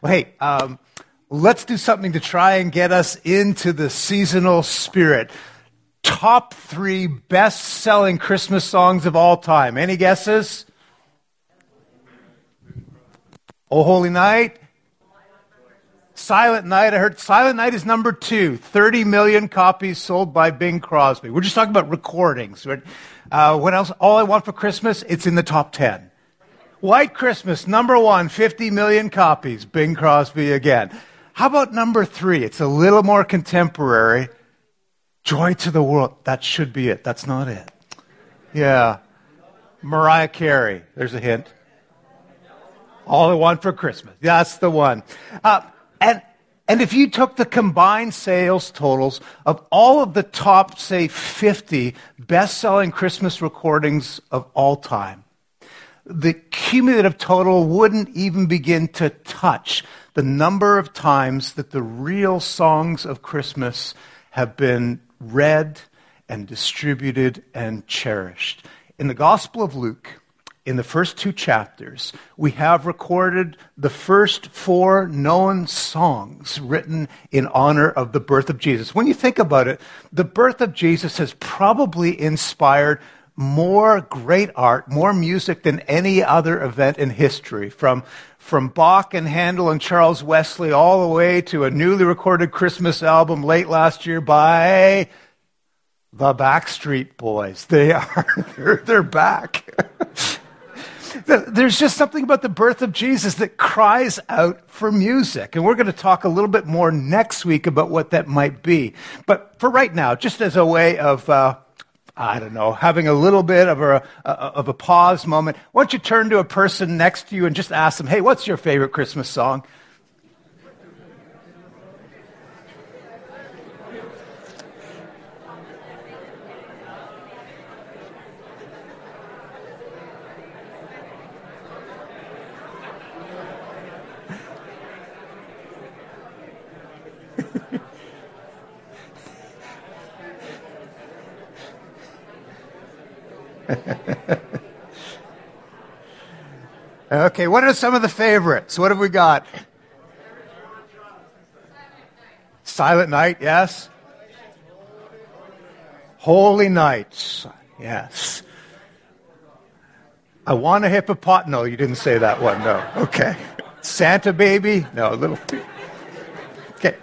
Well, hey, um, let's do something to try and get us into the seasonal spirit. Top three best selling Christmas songs of all time. Any guesses? Oh Holy Night? Silent Night. I heard Silent Night is number two. 30 million copies sold by Bing Crosby. We're just talking about recordings. Uh, what else? All I Want for Christmas, it's in the top 10. White Christmas, number one, 50 million copies. Bing Crosby again. How about number three? It's a little more contemporary. Joy to the world. That should be it. That's not it. Yeah. Mariah Carey. There's a hint. All I want for Christmas. That's the one. Uh, and, and if you took the combined sales totals of all of the top, say, 50 best selling Christmas recordings of all time, the cumulative total wouldn't even begin to touch the number of times that the real songs of Christmas have been read and distributed and cherished. In the Gospel of Luke, in the first two chapters, we have recorded the first four known songs written in honor of the birth of Jesus. When you think about it, the birth of Jesus has probably inspired more great art, more music than any other event in history, from, from Bach and Handel and Charles Wesley all the way to a newly recorded Christmas album late last year by the Backstreet Boys. They are, they're, they're back. There's just something about the birth of Jesus that cries out for music. And we're going to talk a little bit more next week about what that might be. But for right now, just as a way of, uh, I don't know, having a little bit of a, of a pause moment, why don't you turn to a person next to you and just ask them, hey, what's your favorite Christmas song? Okay, what are some of the favorites? What have we got? Silent Night, yes. Holy Nights, yes. I want a hippopot. No, you didn't say that one. No. Okay. Santa baby. No, a little. Okay.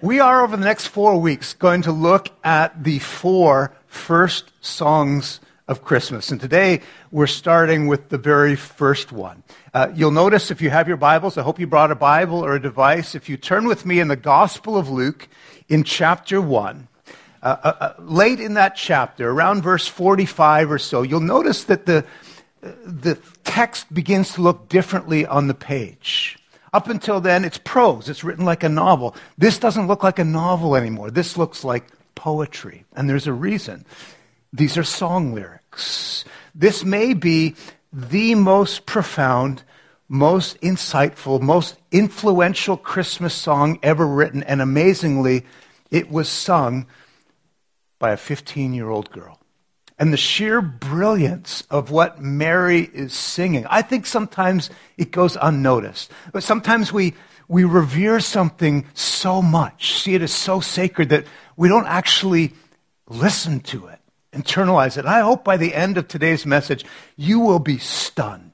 We are over the next four weeks going to look at the four first songs of Christmas. And today we're starting with the very first one. Uh, you'll notice if you have your Bibles, I hope you brought a Bible or a device. If you turn with me in the Gospel of Luke in chapter 1, uh, uh, uh late in that chapter, around verse 45 or so, you'll notice that the, the text begins to look differently on the page. Up until then, it's prose. It's written like a novel. This doesn't look like a novel anymore. This looks like poetry. And there's a reason. These are song lyrics. This may be the most profound, most insightful, most influential Christmas song ever written. And amazingly, it was sung by a 15 year old girl. And the sheer brilliance of what Mary is singing. I think sometimes it goes unnoticed. But sometimes we, we revere something so much, see it as so sacred that we don't actually listen to it, internalize it. And I hope by the end of today's message, you will be stunned.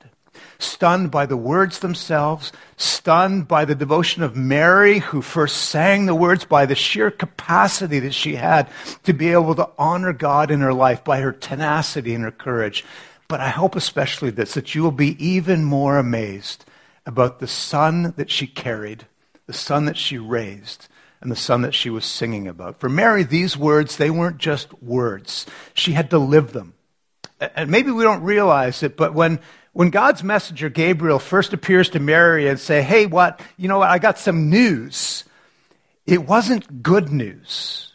Stunned by the words themselves, stunned by the devotion of Mary, who first sang the words, by the sheer capacity that she had to be able to honor God in her life, by her tenacity and her courage. But I hope especially this, that you will be even more amazed about the son that she carried, the son that she raised, and the son that she was singing about. For Mary, these words, they weren't just words. She had to live them. And maybe we don't realize it, but when, when God's messenger Gabriel first appears to Mary and say, hey, what, you know what, I got some news, it wasn't good news.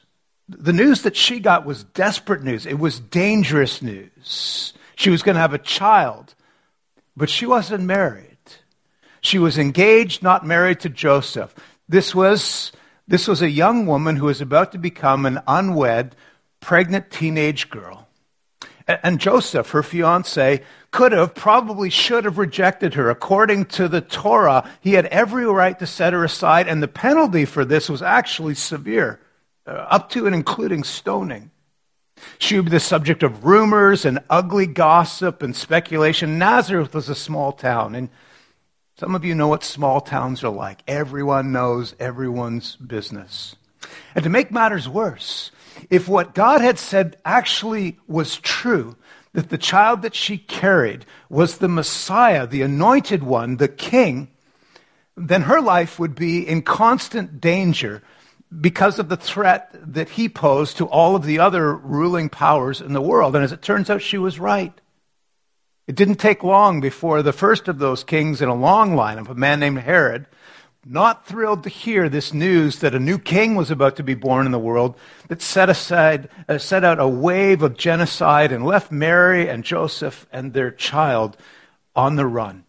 The news that she got was desperate news. It was dangerous news. She was going to have a child, but she wasn't married. She was engaged, not married to Joseph. This was, this was a young woman who was about to become an unwed, pregnant teenage girl. And Joseph, her fiance, could have, probably should have rejected her. According to the Torah, he had every right to set her aside, and the penalty for this was actually severe, uh, up to and including stoning. She would be the subject of rumors and ugly gossip and speculation. Nazareth was a small town, and some of you know what small towns are like. Everyone knows everyone's business. And to make matters worse, if what God had said actually was true, that the child that she carried was the Messiah, the anointed one, the king, then her life would be in constant danger because of the threat that he posed to all of the other ruling powers in the world. And as it turns out, she was right. It didn't take long before the first of those kings in a long line of a man named Herod not thrilled to hear this news that a new king was about to be born in the world, that set aside, uh, set out a wave of genocide and left Mary and Joseph and their child on the run.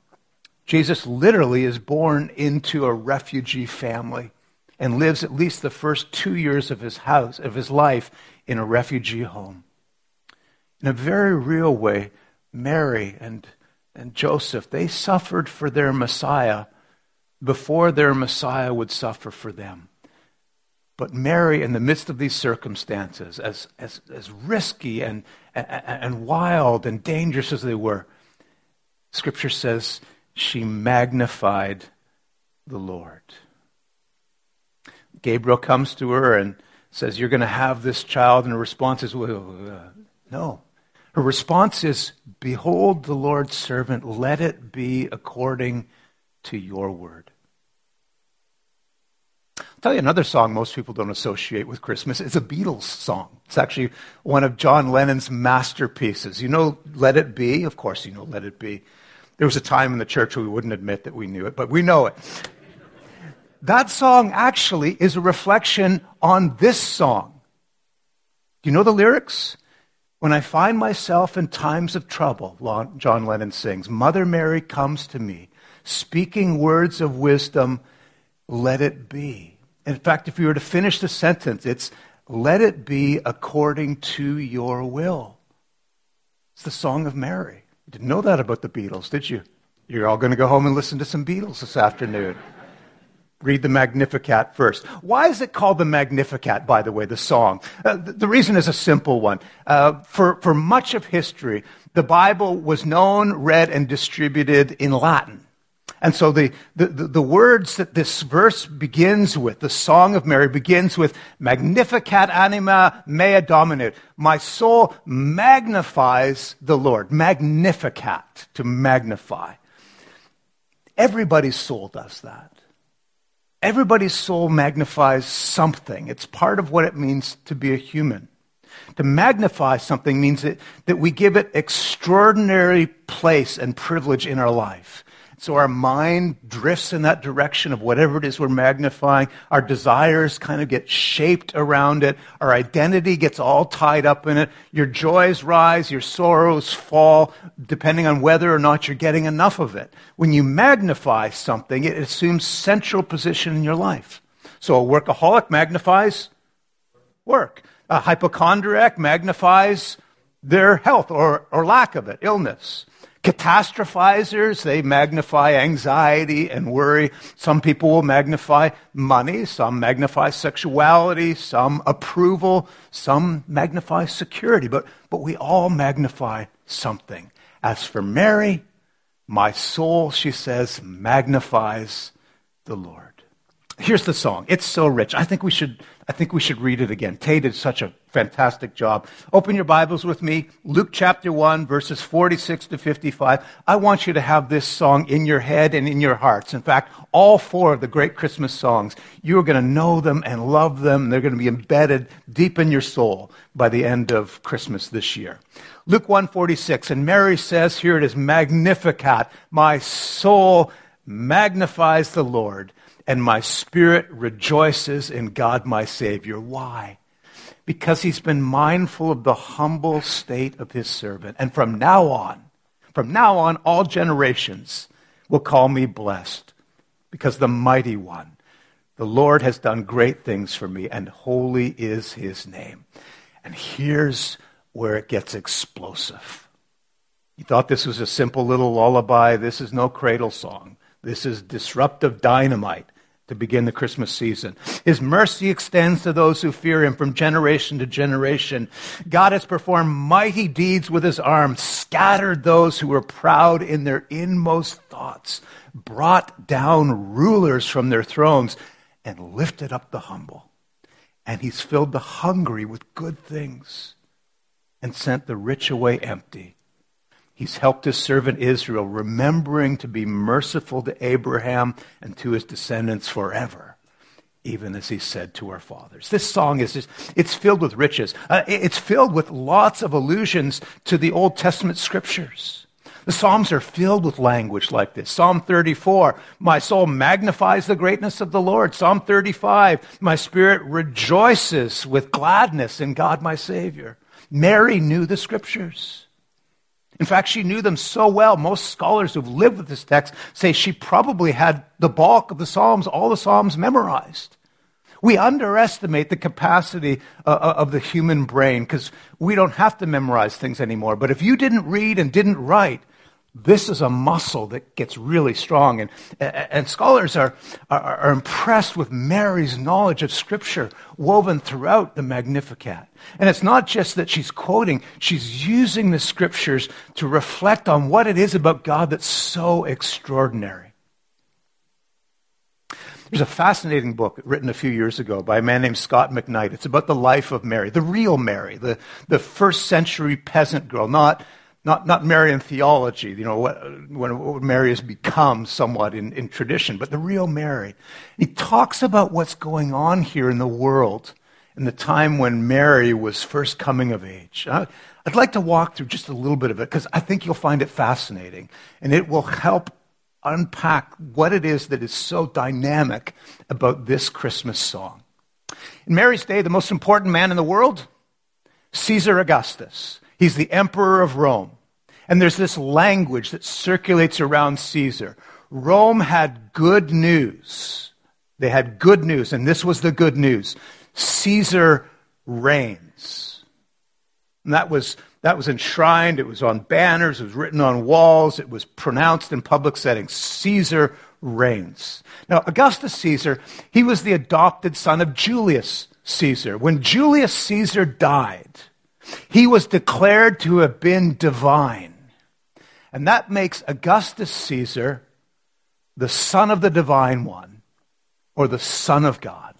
Jesus literally is born into a refugee family and lives at least the first two years of his house, of his life, in a refugee home. In a very real way, Mary and, and Joseph, they suffered for their Messiah before their Messiah would suffer for them. But Mary, in the midst of these circumstances, as, as, as risky and, and, wild and dangerous as they were, Scripture says she magnified the Lord. Gabriel comes to her and says, You're going to have this child. And her response is, well, uh, No. Her response is, Behold the Lord's servant, let it be according to your word. I'll tell you another song most people don't associate with Christmas. It's a Beatles song. It's actually one of John Lennon's masterpieces. You know Let It Be? Of course, you know Let It Be. There was a time in the church we wouldn't admit that we knew it, but we know it. That song actually is a reflection on this song. Do you know the lyrics? When I find myself in times of trouble, John Lennon sings, Mother Mary comes to me, speaking words of wisdom let it be. In fact, if you were to finish the sentence, it's let it be according to your will. It's the Song of Mary. You didn't know that about the Beatles, did you? You're all going to go home and listen to some Beatles this afternoon. Read the Magnificat first. Why is it called the Magnificat, by the way, the song? Uh, the reason is a simple one. Uh, for, for much of history, the Bible was known, read, and distributed in Latin. And so the, the, the, words that this verse begins with, the Song of Mary begins with, Magnificat anima mea dominum. My soul magnifies the Lord. Magnificat, to magnify. Everybody's soul does that. Everybody's soul magnifies something. It's part of what it means to be a human. To magnify something means that, that we give it extraordinary place and privilege in our life. So our mind drifts in that direction of whatever it is we're magnifying. Our desires kind of get shaped around it. Our identity gets all tied up in it. Your joys rise, your sorrows fall, depending on whether or not you're getting enough of it. When you magnify something, it assumes central position in your life. So a workaholic magnifies work. A hypochondriac magnifies their health or, or lack of it, illness. Catastrophizers, they magnify anxiety and worry. Some people will magnify money, some magnify sexuality, some approval, some magnify security, but, but we all magnify something. As for Mary, my soul, she says, magnifies the Lord. Here's the song. It's so rich. I think we should, I think we should read it again. Tay did such a fantastic job. Open your Bibles with me. Luke chapter 1, verses 46 to 55. I want you to have this song in your head and in your hearts. In fact, all four of the great Christmas songs, you are going to know them and love them. They're going to be embedded deep in your soul by the end of Christmas this year. Luke 146, and Mary says, here it is, Magnificat. My soul magnifies the Lord and my spirit rejoices in God my Savior. Why? Because he's been mindful of the humble state of his servant. And from now on, from now on, all generations will call me blessed because the mighty one, the Lord has done great things for me, and holy is his name. And here's where it gets explosive. You thought this was a simple little lullaby. This is no cradle song. This is disruptive dynamite to begin the Christmas season. His mercy extends to those who fear him from generation to generation. God has performed mighty deeds with his arm, scattered those who were proud in their inmost thoughts, brought down rulers from their thrones, and lifted up the humble. And he's filled the hungry with good things and sent the rich away empty. He's helped his servant Israel, remembering to be merciful to Abraham and to his descendants forever, even as he said to our fathers. This song is just, it's filled with riches. Uh, it's filled with lots of allusions to the Old Testament scriptures. The Psalms are filled with language like this. Psalm 34, my soul magnifies the greatness of the Lord. Psalm 35, my spirit rejoices with gladness in God my Savior. Mary knew the scriptures. In fact, she knew them so well. Most scholars who've lived with this text say she probably had the bulk of the Psalms, all the Psalms memorized. We underestimate the capacity uh, uh of the human brain because we don't have to memorize things anymore. But if you didn't read and didn't write, this is a muscle that gets really strong. And, and scholars are, are, are, impressed with Mary's knowledge of Scripture woven throughout the Magnificat. And it's not just that she's quoting, she's using the Scriptures to reflect on what it is about God that's so extraordinary. There's a fascinating book written a few years ago by a man named Scott McKnight. It's about the life of Mary, the real Mary, the, the first century peasant girl, not not, not Marian theology, you know, what, what Mary has become somewhat in, in tradition, but the real Mary. He talks about what's going on here in the world in the time when Mary was first coming of age. I, I'd like to walk through just a little bit of it because I think you'll find it fascinating and it will help unpack what it is that is so dynamic about this Christmas song. In Mary's day, the most important man in the world, Caesar Augustus. He's the emperor of Rome. And there's this language that circulates around Caesar. Rome had good news. They had good news, and this was the good news. Caesar reigns. And that was, that was enshrined, it was on banners, it was written on walls, it was pronounced in public settings. Caesar reigns. Now, Augustus Caesar, he was the adopted son of Julius Caesar. When Julius Caesar died, he was declared to have been divine. And that makes Augustus Caesar the son of the divine one or the son of God.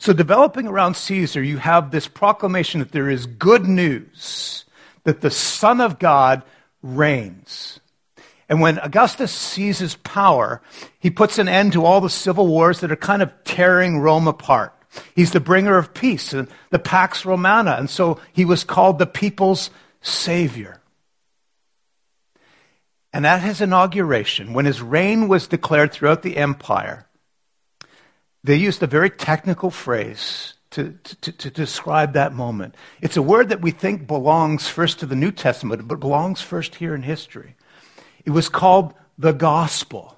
So, developing around Caesar, you have this proclamation that there is good news that the Son of God reigns. And when Augustus seizes power, he puts an end to all the civil wars that are kind of tearing Rome apart. He's the bringer of peace, and the Pax Romana, and so he was called the people's savior. And at his inauguration, when his reign was declared throughout the empire, they used a very technical phrase to, to, to, describe that moment. It's a word that we think belongs first to the New Testament, but belongs first here in history. It was called the gospel.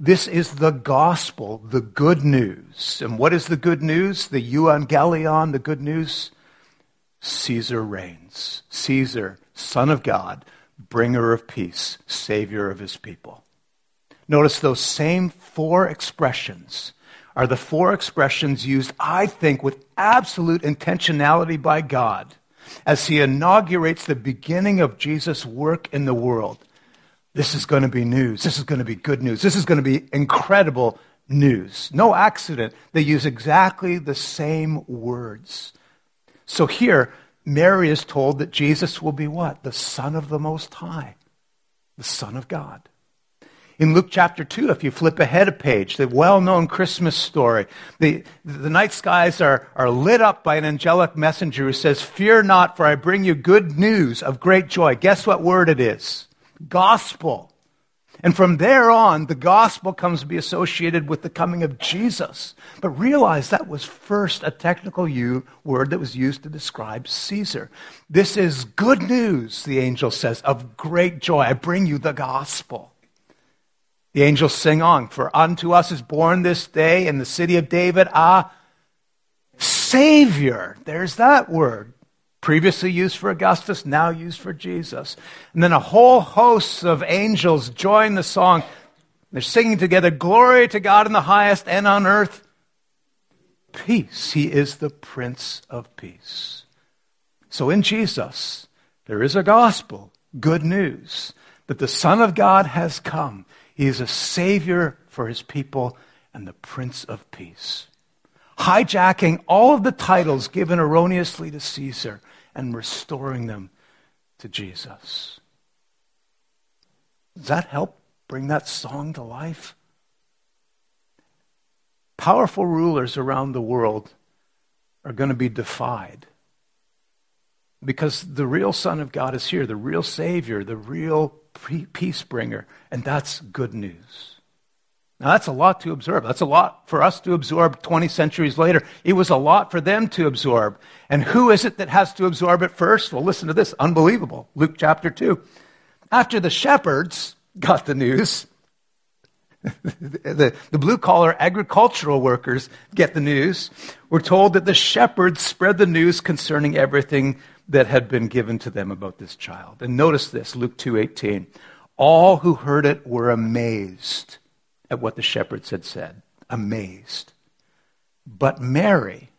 This is the gospel, the good news. And what is the good news? The euangelion, the good news? Caesar reigns. Caesar, Son of God, bringer of peace, Savior of his people. Notice those same four expressions are the four expressions used, I think, with absolute intentionality by God as he inaugurates the beginning of Jesus' work in the world. This is going to be news. This is going to be good news. This is going to be incredible news. No accident. They use exactly the same words. So here, Mary is told that Jesus will be what? The Son of the Most High, the Son of God. In Luke chapter 2, if you flip ahead a page, the well known Christmas story, the, the night skies are, are lit up by an angelic messenger who says, Fear not, for I bring you good news of great joy. Guess what word it is? Gospel. And from there on, the gospel comes to be associated with the coming of Jesus. But realize that was first a technical word that was used to describe Caesar. This is good news, the angel says, of great joy. I bring you the gospel. The angels sing on, For unto us is born this day in the city of David a Savior. There's that word. Previously used for Augustus, now used for Jesus. And then a whole host of angels join the song. They're singing together, Glory to God in the highest, and on earth, peace. He is the Prince of Peace. So in Jesus, there is a gospel, good news, that the Son of God has come. He is a Savior for His people and the Prince of Peace. Hijacking all of the titles given erroneously to Caesar and restoring them to Jesus. Does that help bring that song to life? Powerful rulers around the world are going to be defied because the real Son of God is here, the real Savior, the real peace bringer, and that's good news. Now, that's a lot to absorb. That's a lot for us to absorb 20 centuries later. It was a lot for them to absorb. And who is it that has to absorb it first? Well, listen to this. Unbelievable. Luke chapter 2. After the shepherds got the news, the, the blue collar agricultural workers get the news. We're told that the shepherds spread the news concerning everything that had been given to them about this child. And notice this, Luke 2:18. All who heard it were amazed at what the shepherds had said, amazed. But Mary,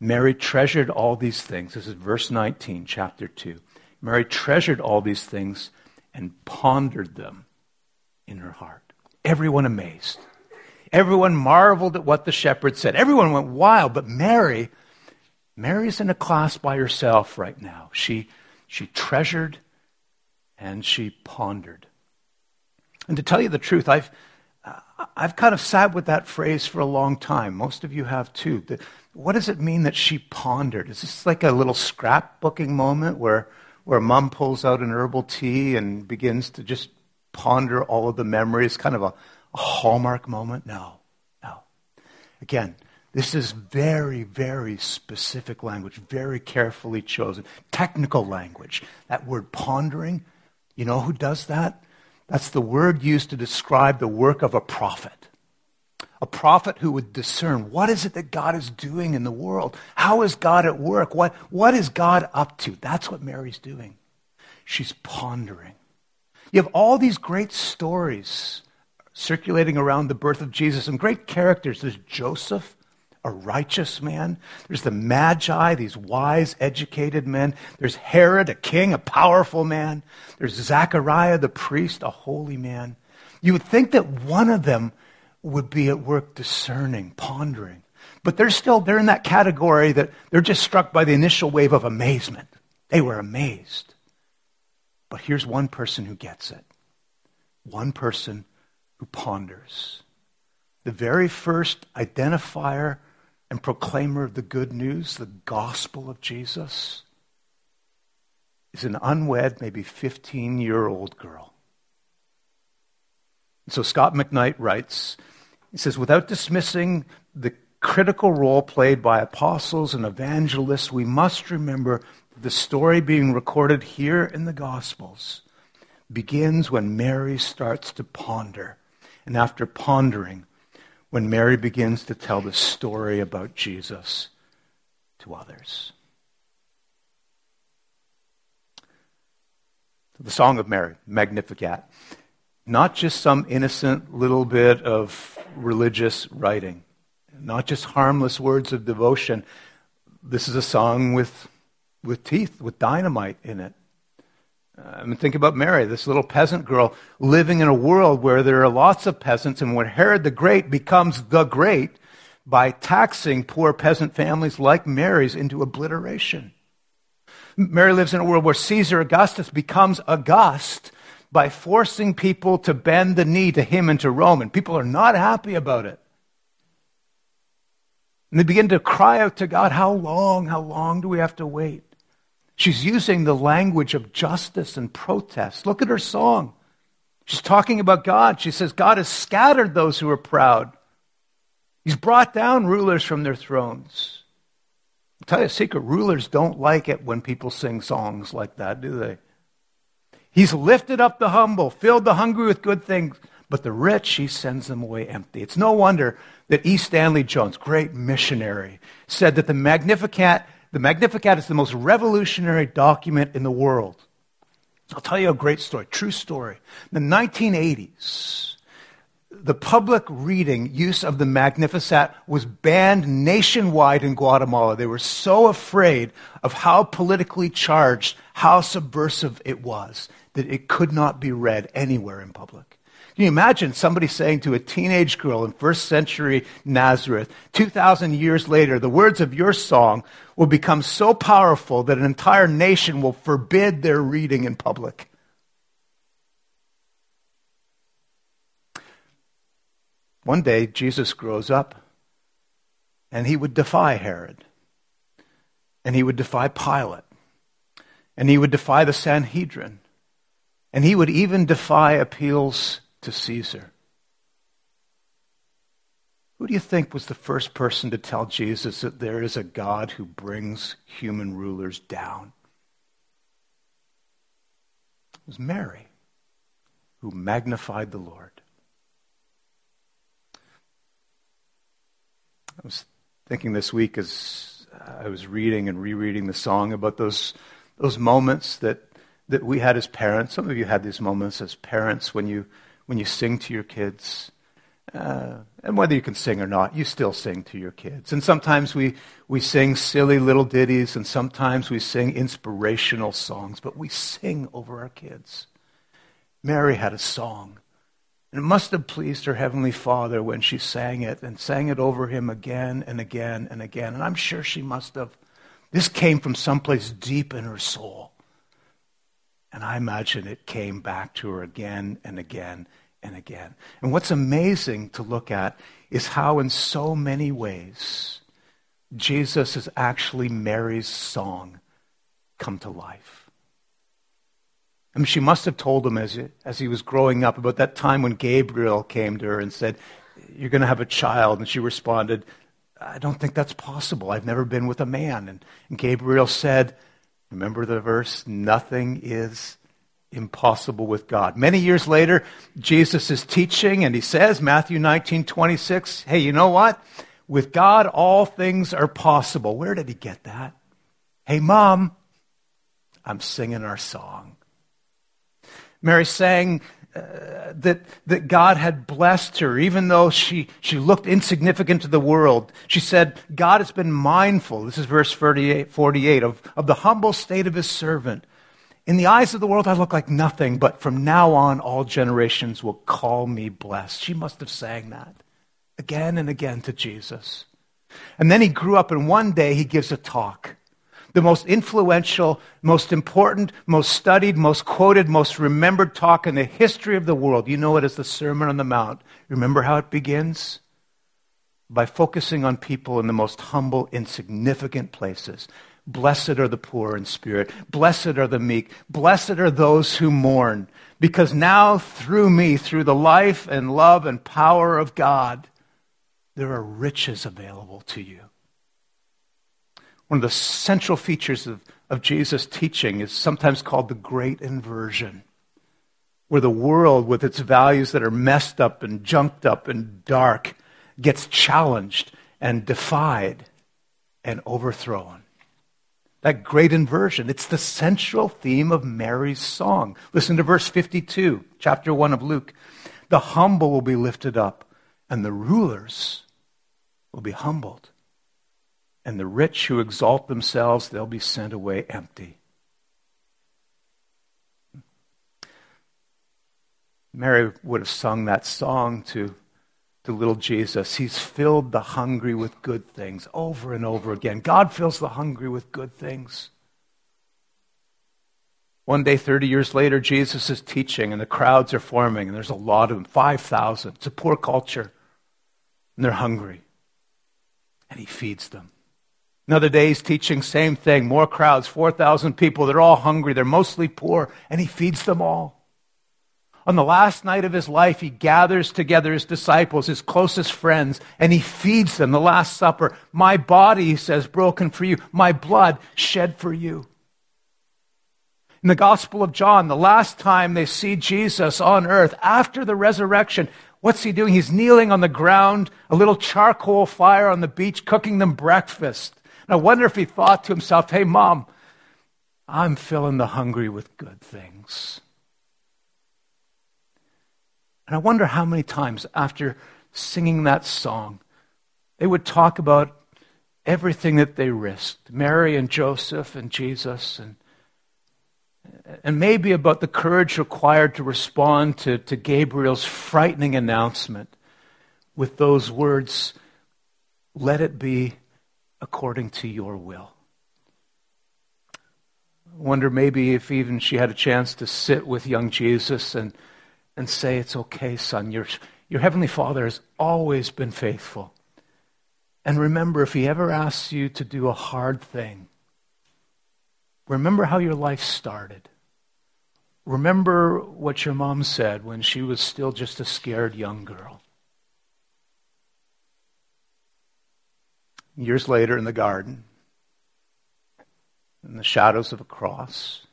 Mary treasured all these things. This is verse 19, chapter 2. Mary treasured all these things and pondered them in her heart. Everyone amazed. Everyone marveled at what the shepherds said. Everyone went wild, but Mary, Mary's in a class by herself right now. She, she treasured and she pondered. And to tell you the truth, I've, I've kind of sat with that phrase for a long time. Most of you have too. What does it mean that she pondered? Is this like a little scrapbooking moment where, where mom pulls out an herbal tea and begins to just ponder all of the memories, kind of a, a hallmark moment? No, no. Again, this is very, very specific language, very carefully chosen. Technical language. That word pondering, you know who does that? That's the word used to describe the work of a prophet. A prophet who would discern what is it that God is doing in the world? How is God at work? What, what is God up to? That's what Mary's doing. She's pondering. You have all these great stories circulating around the birth of Jesus and great characters. There's Joseph, a righteous man. There's the Magi, these wise, educated men. There's Herod, a king, a powerful man. There's Zechariah, the priest, a holy man. You would think that one of them would be at work discerning, pondering. But they're still, they're in that category that they're just struck by the initial wave of amazement. They were amazed. But here's one person who gets it. One person who ponders. The very first identifier and proclaimer of the good news, the gospel of Jesus, is an unwed, maybe 15 year old girl. so Scott McKnight writes, he says, without dismissing the critical role played by apostles and evangelists, we must remember that the story being recorded here in the Gospels begins when Mary starts to ponder. And after pondering, when Mary begins to tell the story about Jesus to others. The Song of Mary, Magnificat. Not just some innocent little bit of religious writing, not just harmless words of devotion. This is a song with, with teeth, with dynamite in it. I mean, think about Mary, this little peasant girl living in a world where there are lots of peasants, and when Herod the Great becomes the Great by taxing poor peasant families like Mary's into obliteration. Mary lives in a world where Caesar Augustus becomes August by forcing people to bend the knee to him and to Rome, and people are not happy about it. And they begin to cry out to God, How long, how long do we have to wait? She's using the language of justice and protest. Look at her song. She's talking about God. She says, God has scattered those who are proud. He's brought down rulers from their thrones. I'll tell you a secret rulers don't like it when people sing songs like that, do they? He's lifted up the humble, filled the hungry with good things, but the rich, he sends them away empty. It's no wonder that E. Stanley Jones, great missionary, said that the Magnificat the Magnificat is the most revolutionary document in the world. I'll tell you a great story, true story. In the 1980s, the public reading use of the Magnificat was banned nationwide in Guatemala. They were so afraid of how politically charged, how subversive it was, that it could not be read anywhere in public. Can you imagine somebody saying to a teenage girl in first century Nazareth, 2,000 years later, the words of your song will become so powerful that an entire nation will forbid their reading in public? One day, Jesus grows up and he would defy Herod, and he would defy Pilate, and he would defy the Sanhedrin, and he would even defy appeals to Caesar. Who do you think was the first person to tell Jesus that there is a God who brings human rulers down? It was Mary, who magnified the Lord. I was thinking this week as uh, I was reading and rereading the song about those, those moments that, that we had as parents. Some of you had these moments as parents when you when you sing to your kids. Uh, and whether you can sing or not, you still sing to your kids. And sometimes we, we sing silly little ditties, and sometimes we sing inspirational songs, but we sing over our kids. Mary had a song, and it must have pleased her Heavenly Father when she sang it and sang it over him again and again and again. And I'm sure she must have. This came from someplace deep in her soul. And I imagine it came back to her again and again and again. And what's amazing to look at is how, in so many ways, Jesus is actually Mary's song come to life. I mean, she must have told him as he, as he was growing up about that time when Gabriel came to her and said, You're going to have a child. And she responded, I don't think that's possible. I've never been with a man. And, and Gabriel said, Remember the verse? Nothing is impossible with God. Many years later, Jesus is teaching and he says, Matthew 19, 26, hey, you know what? With God, all things are possible. Where did he get that? Hey, mom, I'm singing our song. Mary sang that, that God had blessed her, even though she, she looked insignificant to the world. She said, God has been mindful, this is verse 48, 48 of, of the humble state of his servant. In the eyes of the world, I look like nothing, but from now on, all generations will call me blessed. She must have sang that again and again to Jesus. And then he grew up, and one day he gives a talk the most influential, most important, most studied, most quoted, most remembered talk in the history of the world. You know it as the Sermon on the Mount. Remember how it begins? By focusing on people in the most humble, insignificant places. Blessed are the poor in spirit. Blessed are the meek. Blessed are those who mourn. Because now, through me, through the life and love and power of God, there are riches available to you. One of the central features of, of Jesus' teaching is sometimes called the great inversion, where the world, with its values that are messed up and junked up and dark, gets challenged and defied and overthrown. That great inversion, it's the central theme of Mary's song. Listen to verse 52, chapter 1 of Luke. The humble will be lifted up, and the rulers will be humbled and the rich who exalt themselves, they'll be sent away empty. Mary would have sung that song to, to little Jesus. He's filled the hungry with good things over and over again. God fills the hungry with good things. One day, 30 years later, Jesus is teaching and the crowds are forming, and there's a lot of them 5,000. It's a poor culture, and they're hungry. And he feeds them. Another day he's teaching, same thing. More crowds, 4,000 people. They're all hungry. They're mostly poor, and he feeds them all. On the last night of his life, he gathers together his disciples, his closest friends, and he feeds them the Last Supper. My body, he says, broken for you. My blood shed for you. In the Gospel of John, the last time they see Jesus on earth after the resurrection, what's he doing? He's kneeling on the ground, a little charcoal fire on the beach, cooking them breakfast. And I wonder if he thought to himself, hey, mom, I'm filling the hungry with good things. And I wonder how many times after singing that song, they would talk about everything that they risked Mary and Joseph and Jesus, and, and maybe about the courage required to respond to, to Gabriel's frightening announcement with those words, Let it be according to your will. I wonder maybe if even she had a chance to sit with young Jesus and, and say, It's okay, son. Your, your Heavenly Father has always been faithful. And remember, if He ever asks you to do a hard thing, remember how your life started. Remember what your mom said when she was still just a scared young girl. Years later in the garden, in the shadows of a cross,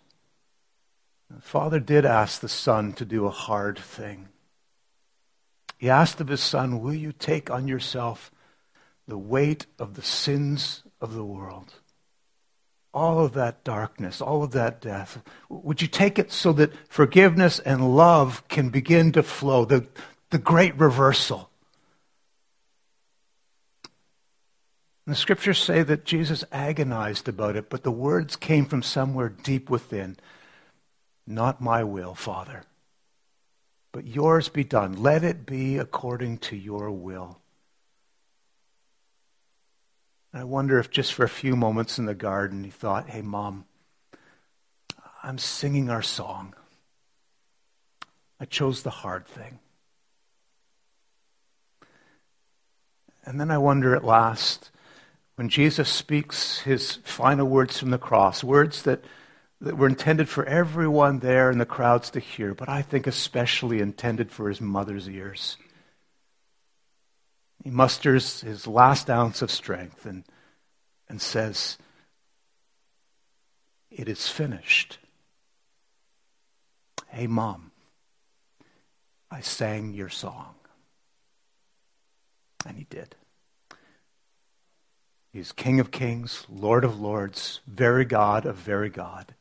the Father did ask the Son to do a hard thing. He asked of his Son, Will you take on yourself the weight of the sins of the world? All of that darkness, all of that death. Would you take it so that forgiveness and love can begin to flow? The, the great reversal. And the scriptures say that Jesus agonized about it, but the words came from somewhere deep within. Not my will, Father, but yours be done. Let it be according to your will. I wonder if just for a few moments in the garden he thought, hey, Mom, I'm singing our song. I chose the hard thing. And then I wonder at last when Jesus speaks his final words from the cross, words that, that were intended for everyone there in the crowds to hear, but I think especially intended for his mother's ears. He musters his last ounce of strength and, and says, It is finished. Hey, Mom, I sang your song. And he did. He's King of kings, Lord of lords, very God of very God.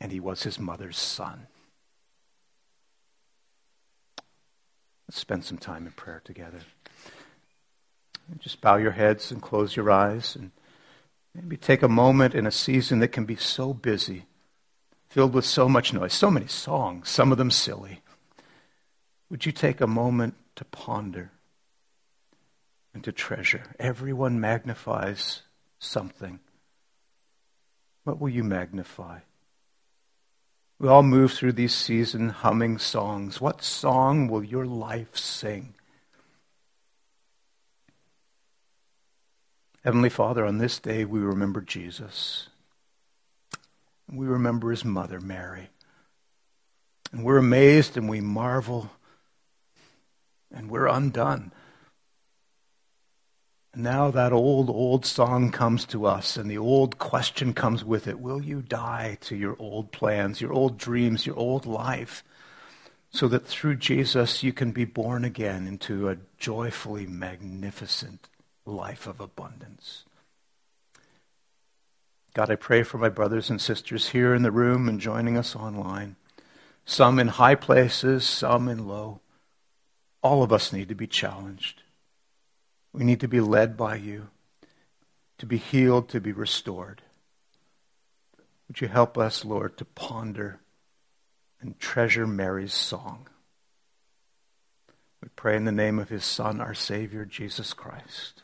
And he was his mother's son. Let's spend some time in prayer together. Just bow your heads and close your eyes and maybe take a moment in a season that can be so busy, filled with so much noise, so many songs, some of them silly. Would you take a moment to ponder? And to treasure. Everyone magnifies something. What will you magnify? We all move through these seasons humming songs. What song will your life sing? Heavenly Father, on this day we remember Jesus. We remember his mother, Mary. And we're amazed and we marvel and we're undone. Now that old, old song comes to us, and the old question comes with it Will you die to your old plans, your old dreams, your old life, so that through Jesus you can be born again into a joyfully magnificent life of abundance? God, I pray for my brothers and sisters here in the room and joining us online, some in high places, some in low. All of us need to be challenged. We need to be led by you, to be healed, to be restored. Would you help us, Lord, to ponder and treasure Mary's song? We pray in the name of his Son, our Savior, Jesus Christ.